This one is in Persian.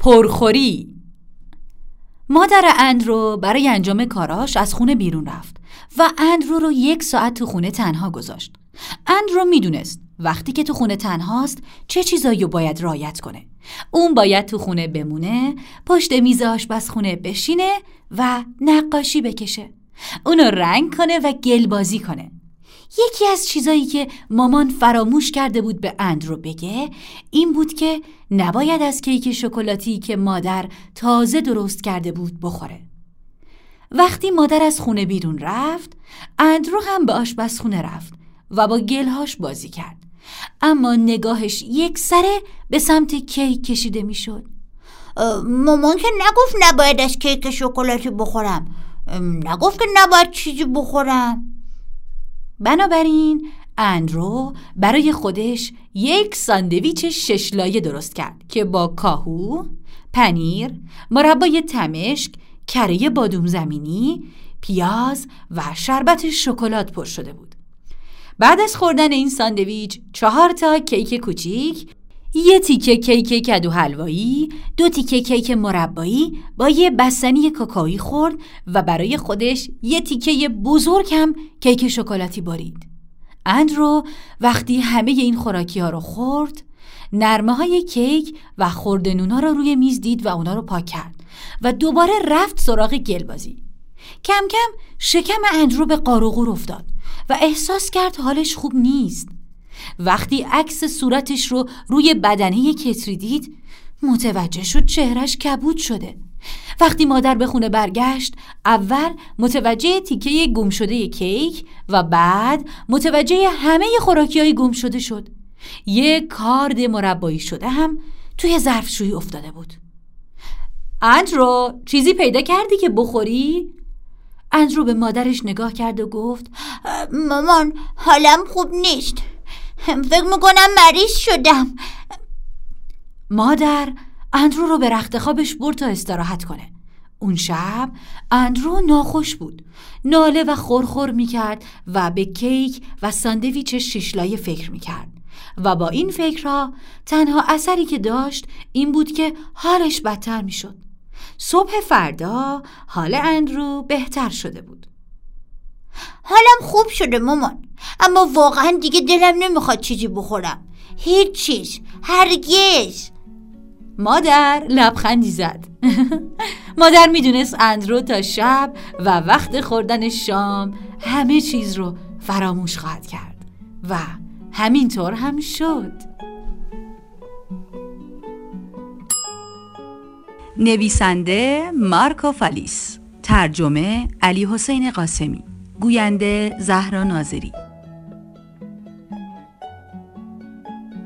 پرخوری مادر اندرو برای انجام کاراش از خونه بیرون رفت و اندرو رو یک ساعت تو خونه تنها گذاشت. اندرو می‌دونست وقتی که تو خونه تنهاست چه چیزایی باید رایت کنه. اون باید تو خونه بمونه، پشت میز آشپزخونه بشینه و نقاشی بکشه. اونو رنگ کنه و گل بازی کنه. یکی از چیزایی که مامان فراموش کرده بود به اندرو بگه این بود که نباید از کیک شکلاتی که مادر تازه درست کرده بود بخوره. وقتی مادر از خونه بیرون رفت اندرو هم به آشپزخونه رفت و با گلهاش بازی کرد اما نگاهش یک سره به سمت کیک کشیده می‌شد. مامان که نگفت نباید از کیک شکلاتی بخورم نگفت که نباید چیزی بخورم بنابراین اندرو برای خودش یک ساندویچ شش لایه درست کرد که با کاهو، پنیر، مربای تمشک، کره بادوم زمینی، پیاز و شربت شکلات پر شده بود. بعد از خوردن این ساندویچ چهار تا کیک کوچیک یه تیکه کیک کدو حلوایی، دو تیکه کیک مربایی با یه بستنی کاکائویی خورد و برای خودش یه تیکه بزرگ هم کیک شکلاتی برید. اندرو وقتی همه این خوراکی ها رو خورد، نرمه های کیک و خوردنونا رو روی میز دید و اونا رو پاک کرد و دوباره رفت سراغ گلبازی. کم کم شکم اندرو به قاروغور افتاد و احساس کرد حالش خوب نیست. وقتی عکس صورتش رو روی بدنه کتری دید متوجه شد چهرش کبود شده. وقتی مادر به خونه برگشت اول متوجه تیکه گم شده کیک و بعد متوجه همه خوراکی های گم شده شد. یه کارد مربایی شده هم توی ظرفشویی افتاده بود. اندرو چیزی پیدا کردی که بخوری؟ اندرو به مادرش نگاه کرد و گفت مامان حالم خوب نیست. فکر می‌کنم مریض شدم. مادر اندرو رو به رخت خوابش برد تا استراحت کنه. اون شب اندرو ناخوش بود. ناله و خورخور می‌کرد و به کیک و ساندویچ شیشلایه فکر می‌کرد. و با این فکرها تنها اثری که داشت این بود که حالش بدتر می‌شد. صبح فردا حال اندرو بهتر شده بود. حالم خوب شده مامان. اما واقعا دیگه دلم نمی‌خواد چیزی بخورم. هیچ چیز. هرگز. مادر لبخندی زد. مادر می‌دونست اندرو تا شب و وقت خوردن شام همه چیز رو فراموش خواهد کرد و همینطور هم شد. نویسنده مارکو فالیس ترجمه علی حسین قاسمی گوینده زهرا ناظری.